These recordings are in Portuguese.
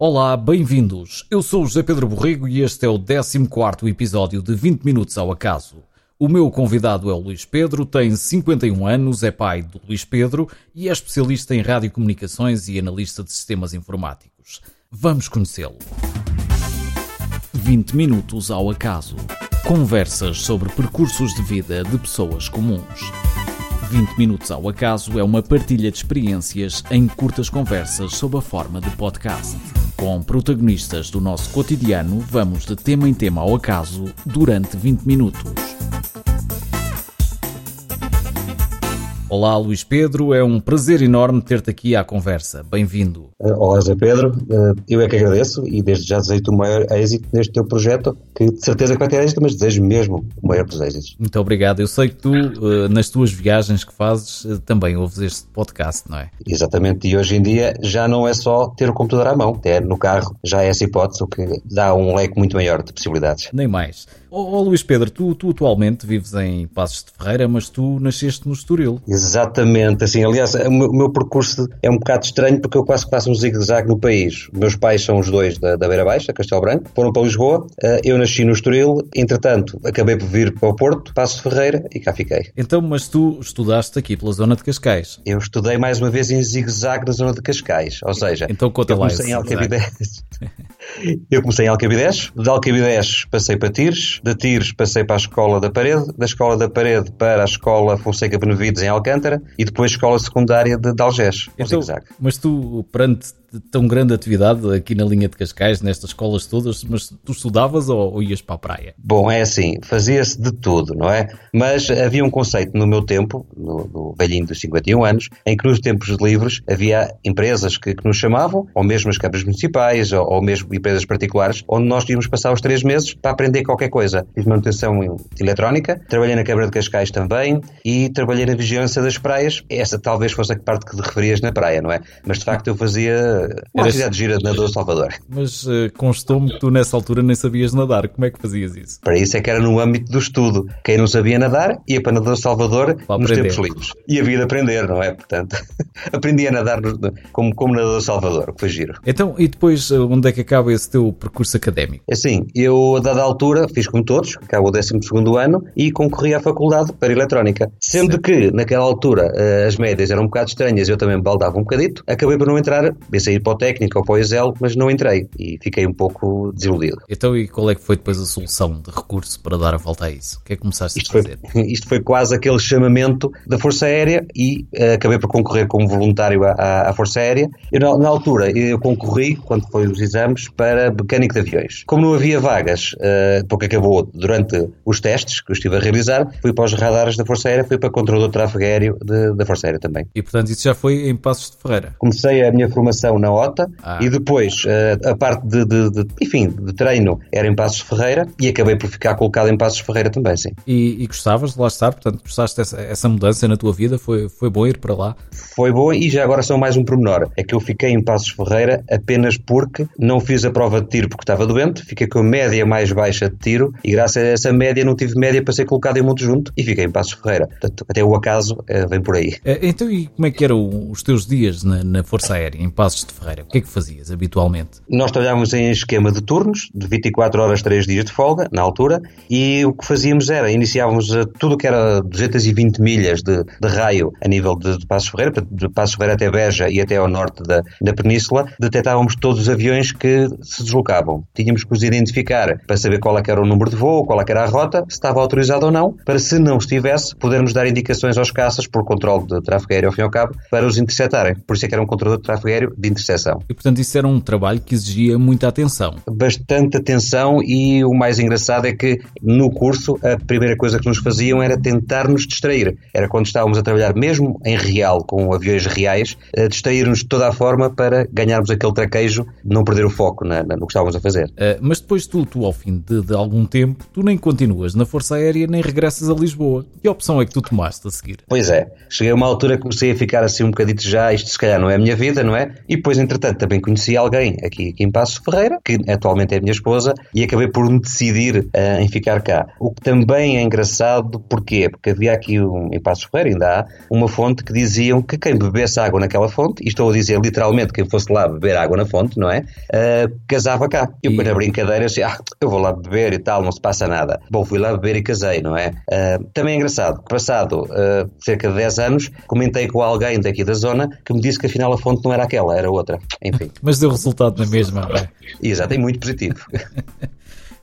Olá, bem-vindos. Eu sou o José Pedro Borrego e este é o 14 episódio de 20 Minutos ao Acaso. O meu convidado é o Luís Pedro, tem 51 anos, é pai do Luís Pedro e é especialista em radiocomunicações e analista de sistemas informáticos. Vamos conhecê-lo. 20 Minutos ao Acaso. Conversas sobre percursos de vida de pessoas comuns. 20 Minutos ao Acaso é uma partilha de experiências em curtas conversas sob a forma de podcast. Com protagonistas do nosso cotidiano, vamos de tema em tema ao acaso durante 20 minutos. Olá, Luís Pedro, é um prazer enorme ter-te aqui à conversa. Bem-vindo. Olá, Zé Pedro, eu é que agradeço e desde já desejo-te o maior êxito neste teu projeto, que de certeza que vai ter êxito, mas desejo mesmo o maior dos êxitos. Muito obrigado. Eu sei que tu, nas tuas viagens que fazes, também ouves este podcast, não é? Exatamente, e hoje em dia já não é só ter o computador à mão, é no carro, já é essa hipótese, o que dá um leque muito maior de possibilidades. Nem mais. Ó oh, oh, Luís Pedro, tu, tu atualmente vives em Passos de Ferreira, mas tu nasceste no Estoril. Exatamente, assim, aliás, o meu, o meu percurso é um bocado estranho porque eu quase faço um zigue-zague no país. Meus pais são os dois da, da Beira Baixa, Castelo Branco, foram para Lisboa, eh, eu nasci no Estoril, entretanto, acabei por vir para o Porto, Passos de Ferreira e cá fiquei. Então, mas tu estudaste aqui pela zona de Cascais? Eu estudei mais uma vez em zigue-zague na zona de Cascais, ou seja, então, conta eu comecei lá em Alcabidez. eu comecei em Alcabidez, de Alcabidez passei para Tires, de Tires passei para a Escola da Parede, da Escola da Parede para a Escola Fonseca Benevides em Alcântara e depois Escola Secundária de, de Algés, então, Mas tu, perante tão grande atividade aqui na linha de Cascais, nestas escolas todas, mas tu estudavas ou, ou ias para a praia? Bom, é assim, fazia-se de tudo, não é? Mas havia um conceito no meu tempo, no, no velhinho dos 51 anos, em que nos tempos livres havia empresas que, que nos chamavam, ou mesmo as câmaras municipais, ou, ou, mesmo empresas particulares, onde nós íamos passar os três meses para aprender qualquer coisa. Fiz manutenção eletrónica, trabalhei na Câmara de Cascais também e trabalhei na vigilância das praias. Essa talvez fosse a parte que te referias na praia, não é? Mas de facto eu fazia uma Eras... atividade gira de nadador Salvador. Mas uh, constou-me que tu nessa altura nem sabias nadar. Como é que fazias isso? Para isso é que era no âmbito do estudo. Quem não sabia nadar ia para nadador Salvador para nos tempos livres. E havia de aprender, não é? Portanto, aprendi a nadar como, como nadador Salvador, que foi giro. Então, e depois, eh, onde é que acaba esse teu percurso académico? É assim, eu, a dada altura, fiz como todos, acabo o 12 ano e concorri à faculdade para Eletrónica. Sendo Sim. que, naquela altura, eh, as médias eram um bocado estranhas, eu também baldava um bocadito, acabei por não entrar, pensei ir para o técnico ou para o Excel, mas não entrei e fiquei um pouco desiludido. Então, e qual é que foi depois a solução de recurso para dar a volta a isso? O que é que começaste isto a fazer? Foi, isto foi quase aquele chamamento da Força Aérea e uh, acabei por concorrer como voluntário à, à Força Aérea. Eu, na, na, altura, eu concorri, quando foi os exames, para mecânico de aviões. Como não havia vagas, uh, porque acabou durante os testes que eu estive a realizar, fui para os radares da Força Aérea, fui para controlador de tráfego aéreo de, da Força Aérea também. E, portanto, isso já foi em Passos de Ferreira? Comecei a minha formação na OTA ah. e depois uh, a parte de, de, de, enfim, de treino era em Passos Ferreira e acabei por ficar colocado em Passos Ferreira também, sim. E, e gostavas de lá estar? Portanto, gostaste dessa essa mudança na tua vida? Foi, foi bom ir para lá? Foi bom e já agora só mais um pormenor. É que eu fiquei em Passos Ferreira apenas porque não fiz a prova de tiro porque estava doente, fiquei com a média mais baixa de tiro e graças a essa média não tive média para ser colocado em Monte Junto e fiquei em Passos Ferreira. Portanto, até o acaso uh, vem por aí. Uh, então, e como é que eram os teus dias na, na Força Aérea, em Passos de Ferreira? O que é que fazias habitualmente? Nós trabalhávamos em esquema de turnos, de 24 horas, 3 dias de folga, na altura, e o que fazíamos era, iniciávamos tudo o que era 220 milhas de, de raio a nível de, de Ferreira, de Passos Ferreira até Beja e até ao norte da, da península, detectávamos todos os aviões que se deslocavam. Tínhamos que os identificar para saber qual é era o número de voo, qual é era a rota, se estava autorizado ou não, para se não estivesse, podermos dar indicações aos caças por controle de tráfego aéreo ao fim e ao cabo, para os interceptarem. Por isso é que era um controlador de tráfego aéreo de interseção. E portanto isso era um trabalho que exigia muita atenção. Bastante atenção e o mais engraçado é que no curso a primeira coisa que nos faziam era tentar nos distrair. Era quando estávamos a trabalhar mesmo em real, com aviões reais, distrair-nos de toda a forma para ganharmos aquele traquejo, não perder o foco na, na, no que estávamos a fazer. Uh, mas depois tu, tu ao fim de, de, algum tempo, tu nem continuas na Força Aérea nem regressas a Lisboa. Que opção é que tu tomaste a seguir? Pois é. Cheguei a uma altura que comecei a ficar assim um bocadito já, isto se calhar não é a minha vida, não é? E depois, entretanto, também conheci alguém aqui, aqui em Passo Ferreira, que atualmente é minha esposa, e acabei por me decidir uh, em ficar cá. O que também é engraçado, porquê? Porque havia aqui um, em Passo Ferreira, ainda há, uma fonte que diziam que quem bebesse água naquela fonte, e estou a dizer literalmente quem fosse lá beber água na fonte, não é? Uh, casava cá. Eu, e... na brincadeira, assim, ah, eu vou lá beber e tal, não se passa nada. Bom, fui lá beber e casei, não é? Uh, também é engraçado, passado cerca de 10 anos, comentei com alguém daqui da zona que me disse que afinal a fonte não era aquela, era outra. Enfim. Mas deu resultado na mesma, é? Exato, é muito positivo.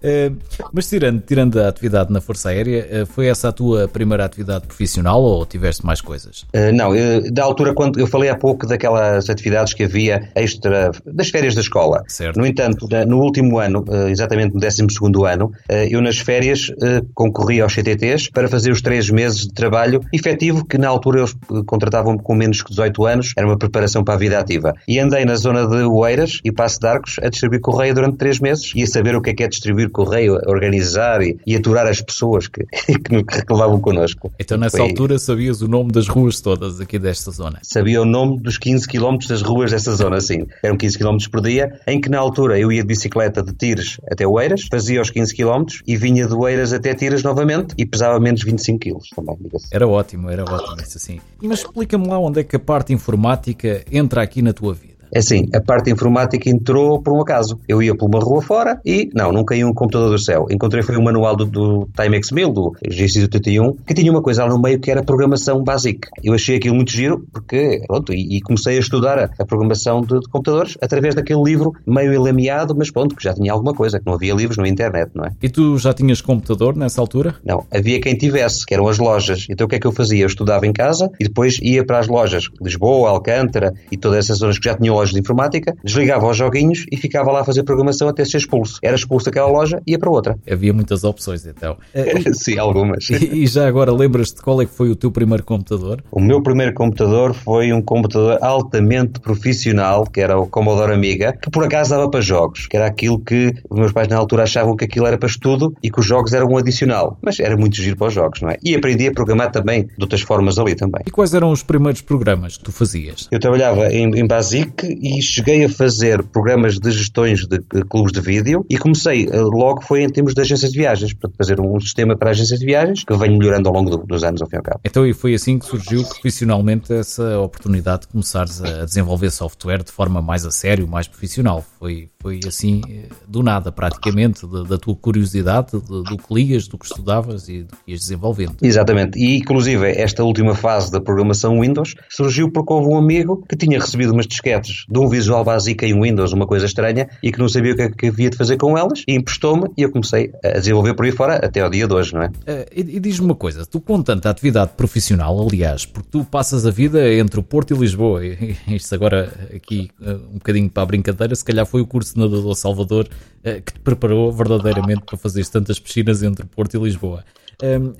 Eh, mas tirando, tirando a atividade na Força Aérea, uh, foi essa a tua primeira atividade profissional ou tiveste mais coisas? Uh, não, eu, da altura, quando eu falei há pouco daquelas atividades que havia extra das férias da escola. Certo. No entanto, no último ano, exatamente no 12 ano, eu nas férias concorri aos CTTs para fazer os três meses de trabalho efetivo, que na altura eles contratavam-me com menos que 18 anos, era uma preparação para a vida ativa. E andei na zona de Oeiras e Passo de Arcos a distribuir correio durante três meses e a saber o que é que é distribuir correio a organizar e, e aturar as pessoas que, que, levavam connosco. Então nessa Foi... altura sabias o nome das ruas todas aqui desta zona? Sabia o nome dos 15 km das ruas dessa zona, sim. Eram 15 km por dia, em que na altura eu ia de bicicleta de Tires até Oeiras, fazia os 15 km e vinha de Oeiras até Tires novamente e pesava menos 25 kg também. Era ótimo, era ótimo isso assim. Mas explica-me lá onde é que a parte informática entra aqui na tua vida. É assim, a parte informática entrou por um acaso. Eu ia por uma rua fora e, não, não caiu um computador do céu. Encontrei foi um manual do, do Timex 1000, do G681, que tinha uma coisa lá no meio que era programação básica. Eu achei aquilo muito giro, porque, pronto, e, e comecei a estudar a, a programação de, de, computadores através daquele livro meio elemeado, mas pronto, que já tinha alguma coisa, que não havia livros na internet, não é? E tu já tinhas computador nessa altura? Não, havia quem tivesse, que eram as lojas. Então o que é que eu fazia? Eu estudava em casa e depois ia para as lojas, Lisboa, Alcântara e todas essas zonas que já tinham lojas de informática, desligava os joguinhos e ficava lá a fazer programação até ser expulso. Era expulso daquela loja e ia para outra. Havia muitas opções então. Sim, algumas. E, e já agora lembras-te qual é que foi o teu primeiro computador? O meu primeiro computador foi um computador altamente profissional, que era o Commodore Amiga, que por acaso dava para jogos, que era aquilo que os meus pais na altura achavam que aquilo era para estudo e que os jogos eram um adicional. Mas era muito giro para os jogos, não é? E aprendi a programar também de outras formas ali também. E quais eram os primeiros programas que tu fazias? Eu trabalhava em, em Basic e cheguei a fazer programas de gestões de, clubes de vídeo e comecei eh, logo foi em termos de agências de viagens, para fazer um sistema para agências de viagens que venho melhorando ao longo do, dos anos ao fim e ao cabo. Então e foi assim que surgiu profissionalmente essa oportunidade de começares a desenvolver software de forma mais a sério, mais profissional. Foi, foi assim eh, do nada praticamente, da, da tua curiosidade, do, do que lias, do que estudavas e do que ias desenvolvendo. Exatamente, e inclusive esta última fase da programação Windows surgiu porque houve um amigo que tinha recebido umas disquetes de um Visual Basic em Windows, uma coisa estranha, e que não sabia o que, é que havia de fazer com elas, e emprestou-me e eu comecei a desenvolver por aí fora até ao dia de hoje, não é? Uh, e, e diz-me uma coisa, tu com tanta atividade profissional, aliás, porque tu passas a vida entre o Porto e Lisboa, e, isto agora aqui uh, um bocadinho para a brincadeira, se calhar foi o curso de nadador Salvador uh, que te preparou verdadeiramente para fazer tantas piscinas entre Porto e Lisboa.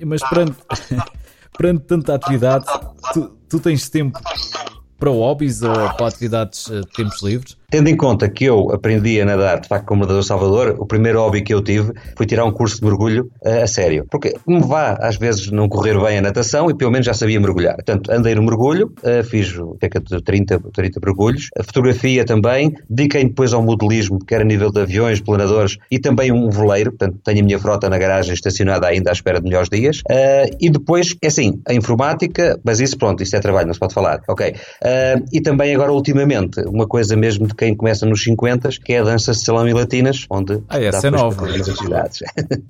mas perante, perante tanta atividade, tu, tu tens tempo para hobbies ou para atividades de tempos livres? Tendo em conta que eu aprendi a nadar, de facto, como nadador Salvador, o primeiro hobby que eu tive foi tirar um curso de mergulho uh, a sério. Porque me vá, às vezes, não correr bem a natação e pelo menos já sabia mergulhar. Portanto, andei no mergulho, uh, fiz cerca de 30, 30 mergulhos, a fotografia também, dediquei depois ao modelismo, que era a nível de aviões, planadores e também um voleiro, portanto, tenho a minha frota na garagem estacionada ainda à espera de melhores dias. Uh, e depois, é assim, a informática, mas isso, pronto, isso é trabalho, não se pode falar. Ok. e também agora, ultimamente, uma coisa mesmo de quem começa nos 50, que é a dança de salão e latinas, onde ah, essa é nova.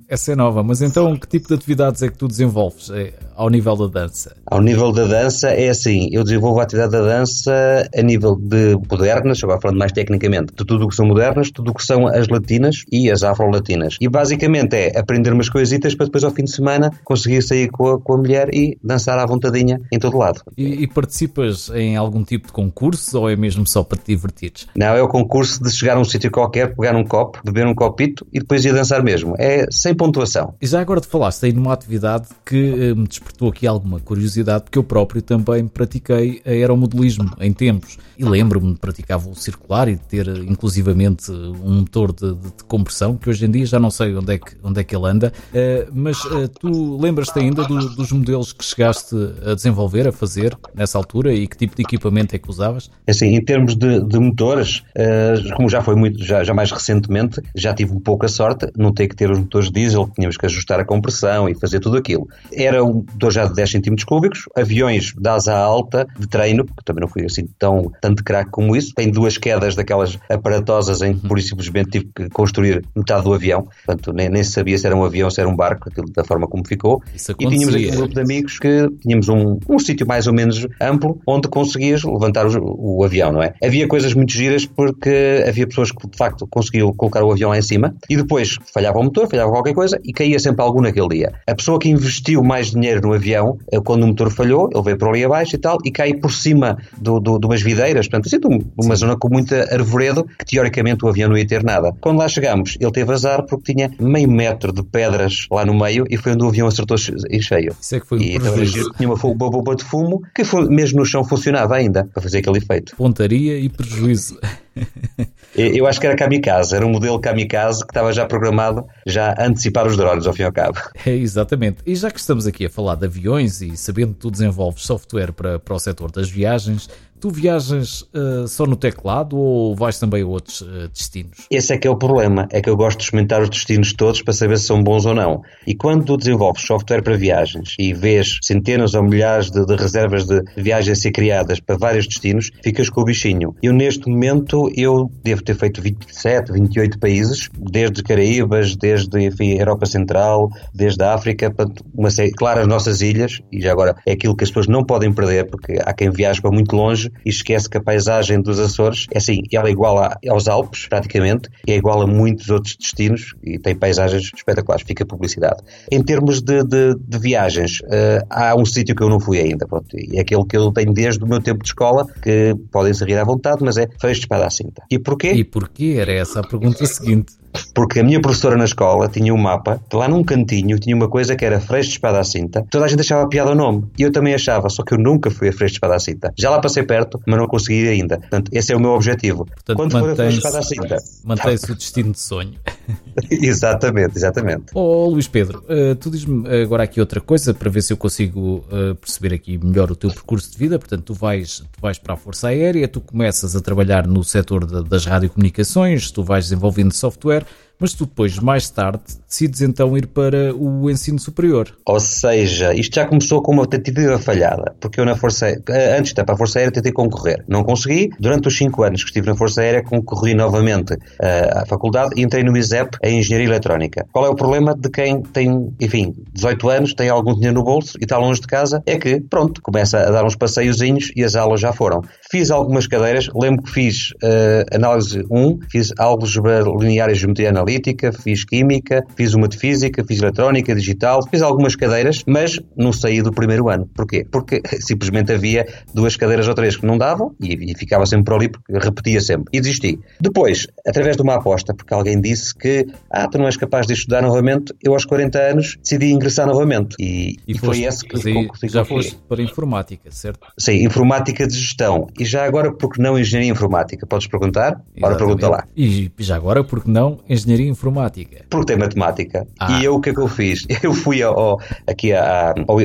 essa é nova, mas então que tipo de atividades é que tu desenvolves é, ao nível da dança? Ao nível da dança é assim, eu desenvolvo a atividade da dança a nível de modernas, agora falando mais tecnicamente, de tudo o que são modernas, tudo o que são as latinas e as afro-latinas. E basicamente é aprender umas coisitas para depois ao fim de semana conseguir sair com a, com a mulher e dançar à vontadinha em todo lado. E, e participas em algum tipo de concurso ou é mesmo só para te divertires? Não, é o concurso de chegar a um sítio qualquer, pegar um copo, beber um copito e depois ir dançar mesmo. É sem pontuação. E já agora te falaste aí numa atividade que eh, me despertou aqui alguma curiosidade, porque eu próprio também pratiquei aeromodelismo em tempos. E lembro-me de praticar voo circular e de ter inclusivamente um motor de, de, compressão, que hoje em dia já não sei onde é que, onde é que ele anda. Uh, mas uh, tu lembras-te ainda do, dos modelos que chegaste a desenvolver, a fazer nessa altura e que tipo de equipamento é que usavas? É assim, em termos de, de motores, uh, como já foi muito, já, já mais recentemente, já tive um sorte, não ter que ter os motores diesel, tínhamos que ajustar a compressão e fazer tudo aquilo. Era um já de 10 cm cúbicos, aviões de asa alta, de treino, porque também não fui assim tão tanto craque como isso, tem duas quedas daquelas aparatosas em que por isso simplesmente tive que construir metade do avião, portanto nem, nem sabia se era um avião ou se era um barco, aquilo da forma como ficou. E tínhamos aqui um grupo de amigos que tínhamos um, um sítio mais ou menos amplo onde conseguias levantar o, o avião, não é? Havia coisas muito giras porque havia pessoas que de facto conseguiam colocar o avião lá em cima e depois falhava o motor, falhava qualquer coisa e caía sempre algo naquele dia. A pessoa que investiu mais dinheiro no avião, eh, quando o motor falhou, ele veio para ali abaixo e tal, e cai por cima do, do, de umas videiras, portanto, assim, de uma Sim. zona com muita arvoredo, que teoricamente o avião não ia ter nada. Quando lá chegámos, ele teve azar porque tinha meio metro de pedras lá no meio e foi onde o avião acertou em cheio. Isso é que foi e prejuízo. tinha uma bomba de fumo que foi, mesmo no chão funcionava ainda para fazer aquele efeito. Pontaria e prejuízo. Eu acho que era kamikaze, era um modelo kamikaze que estava já programado já a antecipar os drones, ao fim e ao cabo. É, exatamente. E já que estamos aqui a falar de aviões e sabendo que tu desenvolves software para, para o setor das viagens, Tu viajas uh, só no teclado ou vais também a outros uh, destinos? Esse é que é o problema, é que eu gosto de experimentar os destinos todos para saber se são bons ou não. E quando tu desenvolves software para viagens e vês centenas ou milhares de, de reservas de viagens a ser criadas para vários destinos, ficas com o bichinho. Eu neste momento eu devo ter feito 27, 28 países, desde Caraíbas, desde enfim, Europa Central, desde a África, uma série, claro, as nossas ilhas, e já agora é aquilo que as pessoas não podem perder, porque há quem viaje para muito longe e esquece que a paisagem dos Açores é assim, ela é igual a, aos Alpes, praticamente, é igual a muitos outros destinos e tem paisagens espetaculares, fica publicidade. Em termos de, de, de viagens, uh, há um sítio que eu não fui ainda, pronto, é aquele que eu tenho desde o meu tempo de escola, que podem se rir à vontade, mas é Freixo de Espada à Cinta. E porquê? E porquê? Era essa a pergunta seguinte. Porque a minha professora na escola tinha um mapa, que lá num cantinho tinha uma coisa que era Freixo de Espada à Cinta. Toda a gente achava piada o nome. E eu também achava, só que eu nunca fui a Freixo de Espada à Cinta. Já lá passei perto, mas não consegui ainda. Portanto, esse é o meu objetivo. Portanto, Quando for a Freixo de Espada à Cinta. Mantém-se o destino de sonho. exatamente, exatamente. Oh, Luís Pedro, uh, tu diz-me agora aqui outra coisa para ver se eu consigo uh, perceber aqui melhor o teu percurso de vida. Portanto, tu vais, tu vais para a Força Aérea, tu começas a trabalhar no setor das radiocomunicações, tu vais desenvolvendo software mas tu depois, mais tarde, decides então ir para o ensino superior. Ou seja, isto já começou com uma tentativa falhada, porque eu na Força eh, antes de para a Força Aérea tentei concorrer. Não consegui, durante os 5 anos que estive na Força Aérea concorri novamente uh, à faculdade e entrei no ISEP em Engenharia Eletrónica. Qual é o problema de quem tem, enfim, 18 anos, tem algum dinheiro no bolso e está longe de casa? É que, pronto, começa a dar uns passeiozinhos e as aulas já foram. Fiz algumas cadeiras, lembro que fiz uh, análise 1, fiz álgebra linear e geometria analítica, fiz química, fiz uma de física, fiz eletrónica, digital, fiz algumas cadeiras, mas não saí do primeiro ano. Porquê? Porque simplesmente havia duas cadeiras ou três que não davam e, e ficava sempre por ali porque repetia sempre. E desisti. Depois, através de uma aposta, porque alguém disse que ah, tu não és capaz de estudar novamente, eu aos 40 anos decidi ingressar novamente. E, e, e foi esse que, que já foste para informática, certo? Sim, informática de gestão. E já agora, porque não engenharia informática? Podes perguntar? Ora, pergunta lá. E já agora, porque não engenharia informática? Porque tem matemática. Ah. E eu, o que é que eu fiz? Eu fui ao, aqui a, ao,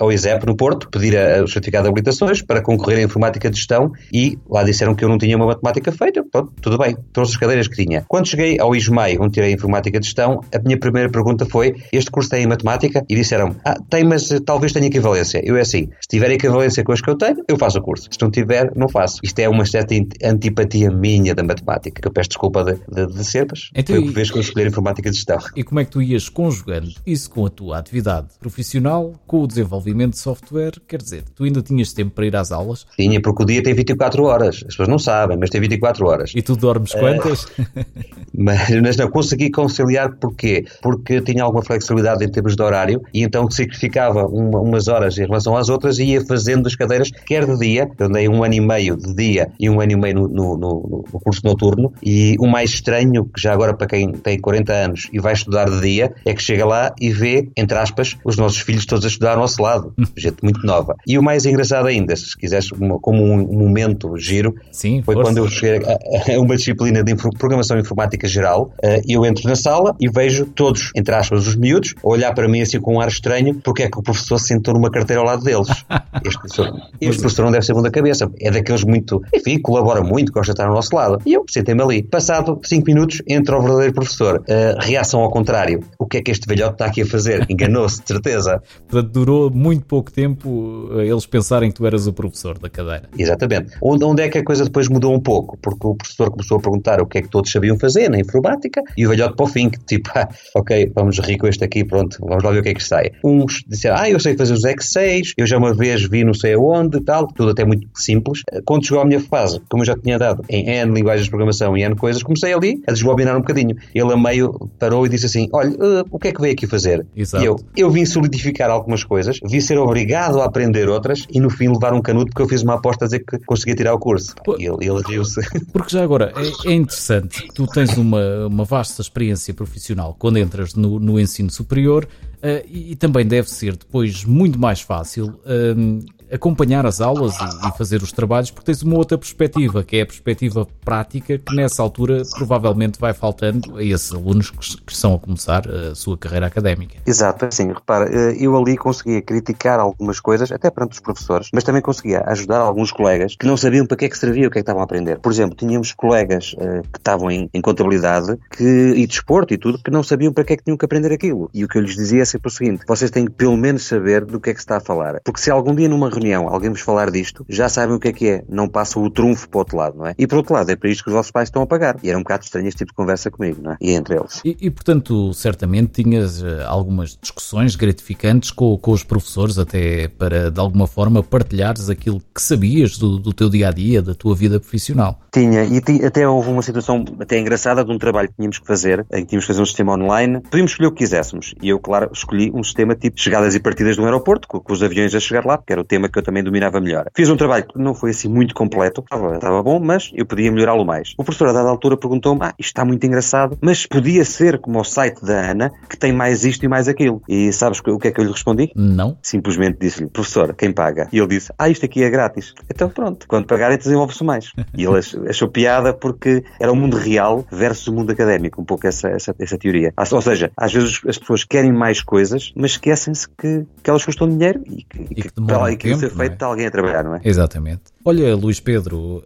ao ISEP no Porto, pedir a, o certificado de habilitações para concorrer à informática de gestão e lá disseram que eu não tinha uma matemática feita. Pronto, tudo bem, todas as cadeiras que tinha. Quando cheguei ao ISMAI, onde tirei a informática de gestão, a minha primeira pergunta foi: Este curso tem matemática? E disseram: Ah, tem, mas eh, talvez tenha equivalência. Eu é assim: se tiver equivalência com as que eu tenho, eu faço o curso. Se não tiver, não faço. Isto é uma certa antipatia minha da matemática, que eu peço desculpa de, de, de ser, mas então, foi o que fez com escolher informática de gestão. E como é que tu ias conjugando isso com a tua atividade profissional, com o desenvolvimento de software? Quer dizer, tu ainda tinhas tempo para ir às aulas? Tinha, porque o dia tem 24 horas. As pessoas não sabem, mas tem 24 horas. E tu dormes quantas? Uh, Mas, mas não, consegui conciliar porquê? Porque tinha alguma flexibilidade em termos de horário e então sacrificava uma, umas horas em relação às outras e ia fazendo as cadeiras, quer de dia, eu andei um ano e meio de dia e um ano e meio no, no, no, no curso noturno, e o mais estranho, que já agora para quem tem 40 anos e vai estudar de dia, é que chega lá e vê, entre aspas, os nossos filhos todos a estudar ao nosso lado, gente muito nova. E o mais engraçado ainda, se quiseres, como um momento giro, Sim, foi força. quando eu cheguei a, a uma disciplina de programação informática geral, uh, eu entro na sala e vejo todos, entre aspas, os miúdos, a olhar para mim assim com um ar estranho, porque é que o professor sentou numa carteira ao lado deles. Este professor, este professor não deve ser bom da cabeça, é daqueles muito, enfim, colabora muito, gosta de estar ao nosso lado. E eu sentei-me ali. Passado 5 minutos, entra o verdadeiro professor. Uh, reação ao contrário. O que é que este velhote está aqui a fazer? Enganou-se, de certeza. Portanto, durou muito pouco tempo uh, eles pensarem que tu eras o professor da cadeira. Exatamente. Onde, onde é que a coisa depois mudou um pouco? Porque o professor começou a perguntar o que é que todos sabiam fazer na informática e o velhote para o fim, que tipo, ah, ok, vamos rir com este aqui, pronto, vamos lá ver o que é que sai. Uns disseram, ah, eu sei fazer os X6, eu já uma vez vi não sei aonde, tal, tudo até muito simples. Quando chegou à minha fase, como eu já tinha dado em N linguagens de programação e N coisas, comecei ali a desbobinar um bocadinho. Ele a meio parou e disse assim, olha, uh, o que é que veio aqui fazer? Exato. E eu, eu vim solidificar algumas coisas, vi ser obrigado a aprender outras e no fim levar um canudo porque eu fiz uma aposta a dizer que conseguia tirar o curso. Pô, e ele, ele riu-se. Porque já agora é, é, interessante, tu tens uma, uma vasta experiência profissional quando entras no, no ensino superior uh, e, e, também deve ser depois muito mais fácil. Uh, acompanhar as aulas e, e, fazer os trabalhos, porque tens uma outra perspectiva, que é a perspectiva prática, que nessa altura provavelmente vai faltando a esses alunos que, que estão a começar a sua carreira académica. Exato, assim, repara, eh, eu ali conseguia criticar algumas coisas, até perante os professores, mas também conseguia ajudar alguns colegas que não sabiam para que é que servia, o que é que estavam a aprender. Por exemplo, tínhamos colegas uh, que estavam em, em contabilidade que, e desporto e tudo, que não sabiam para que é que tinham que aprender aquilo. E o que eu lhes dizia é sempre o seguinte: vocês têm que pelo menos saber do que é que se está a falar. Porque se algum dia numa reunião alguém vos falar disto, já sabem o que é que é. Não passam o trunfo para o outro lado, não é? E por outro lado, é para isto que os vossos pais estão a pagar. E era um bocado estranho este tipo de conversa comigo, não é? E entre eles. E, e portanto, certamente tinhas uh, algumas discussões gratificantes com, com os professores, até para de alguma forma partilhares aquilo que sabias do, do teu dia a dia, da tua vida profissional. Tinha, e até houve uma situação até engraçada de um trabalho que tínhamos que fazer, em que tínhamos que fazer um sistema online. Podíamos escolher o que quiséssemos. E eu, claro, escolhi um sistema tipo chegadas e partidas de um aeroporto, com, com os aviões a chegar lá, porque era o tema que eu também dominava melhor. Fiz um trabalho que não foi assim muito completo, estava, estava bom, mas eu podia melhorá-lo mais. O professor, a dada altura, perguntou-me: Ah, isto está muito engraçado, mas podia ser como o site da Ana, que tem mais isto e mais aquilo. E sabes o que é que eu lhe respondi? Não. Simplesmente disse-lhe: Professor, quem paga? E ele disse: Ah, isto aqui é grátis. Então pronto, quando pagarem, desenvolve-se mais. E ele achou piada porque era o mundo real versus o mundo académico, um pouco essa, essa, essa teoria. Ou seja, às vezes as pessoas querem mais coisas, mas esquecem-se que, que elas custam dinheiro e que, e que, que, que, que feito é? de alguém a trabalhar, não é? Exatamente. Olha, Luís Pedro, uh,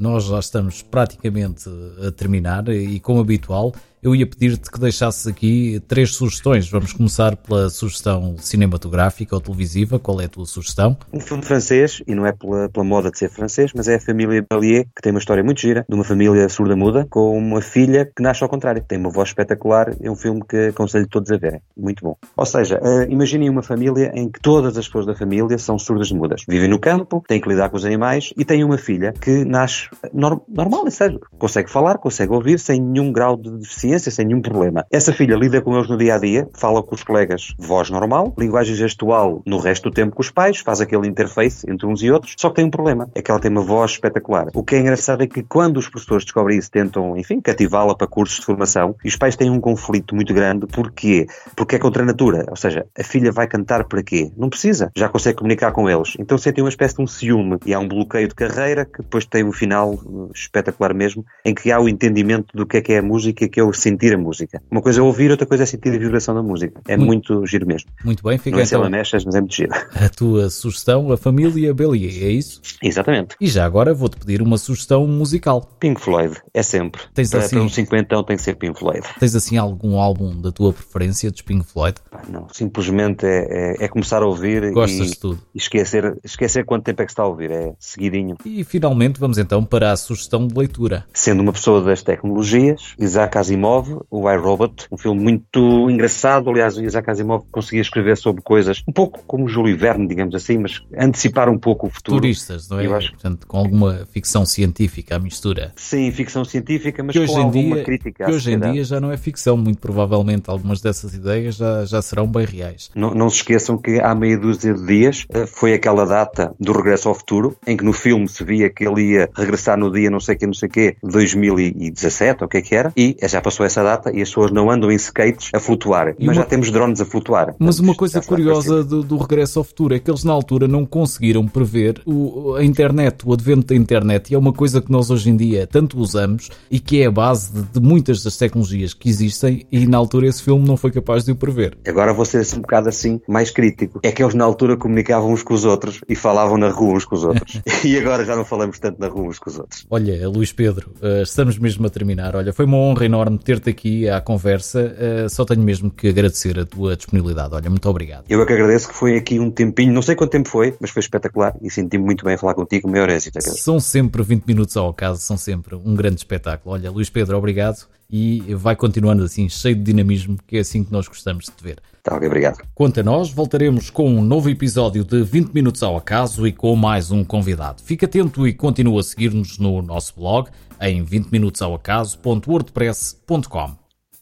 nós já estamos praticamente a terminar e, como habitual, eu ia pedir-te que deixasses aqui três sugestões. Vamos começar pela sugestão cinematográfica ou televisiva. Qual é a tua sugestão? Um filme francês, e não é pela, pela moda de ser francês, mas é a família Bellier, que tem uma história muito gira, de uma família surda-muda, com uma filha que nasce ao contrário. Tem uma voz espetacular. É um filme que aconselho todos a verem. Muito bom. Ou seja, uh, imaginem uma família em que todas as pessoas da família são surdas-mudas. Vivem no campo, têm que lidar com os animais e têm uma filha que nasce norm normal, é sério. Consegue falar, consegue ouvir, sem nenhum grau de deficiência sem nenhum problema. Essa filha lida com eles no dia a dia, fala com os colegas voz normal, linguagem gestual no resto do tempo com os pais, faz aquele interface entre uns e outros, só que tem um problema, é que ela tem uma voz espetacular. O que é engraçado é que quando os professores descobrem isso, tentam, enfim, cativá-la para cursos de formação, e os pais têm um conflito muito grande, porquê? Porque é contra a natura, ou seja, a filha vai cantar para quê? Não precisa, já consegue comunicar com eles. Então sentem uma espécie de um ciúme e há um bloqueio de carreira que depois tem um final uh, espetacular mesmo, em que há o entendimento do que é que é a música, que é o sentir a música. Uma coisa é ouvir, outra coisa é sentir a vibração da música. É muito, muito giro mesmo. Muito bem, fica Não é então. Mexe, mas é muito giro. A tua sugestão, a família Bellier, é isso? Exatamente. E já agora vou-te pedir uma sugestão musical. Pink Floyd, é sempre. Tens para, assim, para um cinquentão tem que ser Pink Floyd. Tens assim algum álbum da tua preferência dos Pink Floyd? Não, simplesmente é, é, é começar a ouvir Gostas e, de tudo. e esquecer, esquecer quanto tempo é que está a ouvir. É seguidinho. E finalmente vamos então para a sugestão de leitura. Sendo uma pessoa das tecnologias, Isaac Asimov, o iRobot, um filme muito engraçado. Aliás, o Isaac Asimov conseguia escrever sobre coisas um pouco como Júlio Verne, digamos assim, mas antecipar um pouco o futuro. Turistas, não é? Eu acho. Portanto, com alguma ficção científica, a mistura. Sim, ficção científica, mas que hoje com em alguma dia, crítica. Que hoje em dia já não é ficção, muito provavelmente algumas dessas ideias já, já serão bem reais. Não, não se esqueçam que há meia dúzia de dias eh, foi aquela data do regresso ao futuro, em que no filme se via que ele ia regressar no dia não sei que, não sei que, 2017, ou o que é que era, e já passou essa data e as pessoas não andam em skates a flutuar, e mas uma... já temos drones a flutuar. Mas uma coisa curiosa do, do, regresso ao futuro é que eles na altura não conseguiram prever o, a internet, o advento da internet, e é uma coisa que nós hoje em dia tanto usamos e que é a base de, de muitas das tecnologias que existem, e na altura esse filme não foi capaz de o prever. Agora vou ser um bocado assim mais crítico. É que eles na altura comunicavam uns com os outros e falavam na rua uns com os outros. e agora já não falamos tanto na rua uns com os outros. Olha, Luís Pedro, uh, estamos mesmo a terminar. Olha, foi uma honra enorme ter-te aqui à conversa. Uh, só tenho mesmo que agradecer a tua disponibilidade. Olha, muito obrigado. Eu é que agradeço que foi aqui um tempinho, não sei quanto tempo foi, mas foi espetacular e senti-me muito bem a falar contigo. O maior êxito. São sempre 20 minutos ao caso, são sempre um grande espetáculo. Olha, Luís Pedro, obrigado e vai continuando assim, cheio de dinamismo, que é assim que nós gostamos de te ver. Tá, obrigado. Quanto a nós, voltaremos com um novo episódio de 20 Minutos ao Acaso e com mais um convidado. Fique atento e continue a seguir-nos no nosso blog em 20minutosaoacaso.wordpress.com.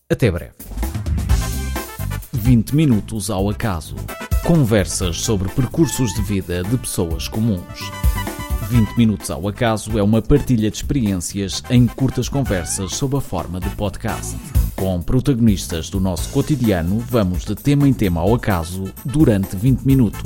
Até breve. 20 Minutos ao Acaso. Conversas sobre percursos de vida de pessoas comuns. 20 Minutos ao Acaso é uma partilha de experiências em curtas conversas sob a forma de podcast. Com protagonistas do nosso cotidiano, vamos de tema em tema ao acaso durante 20 minutos.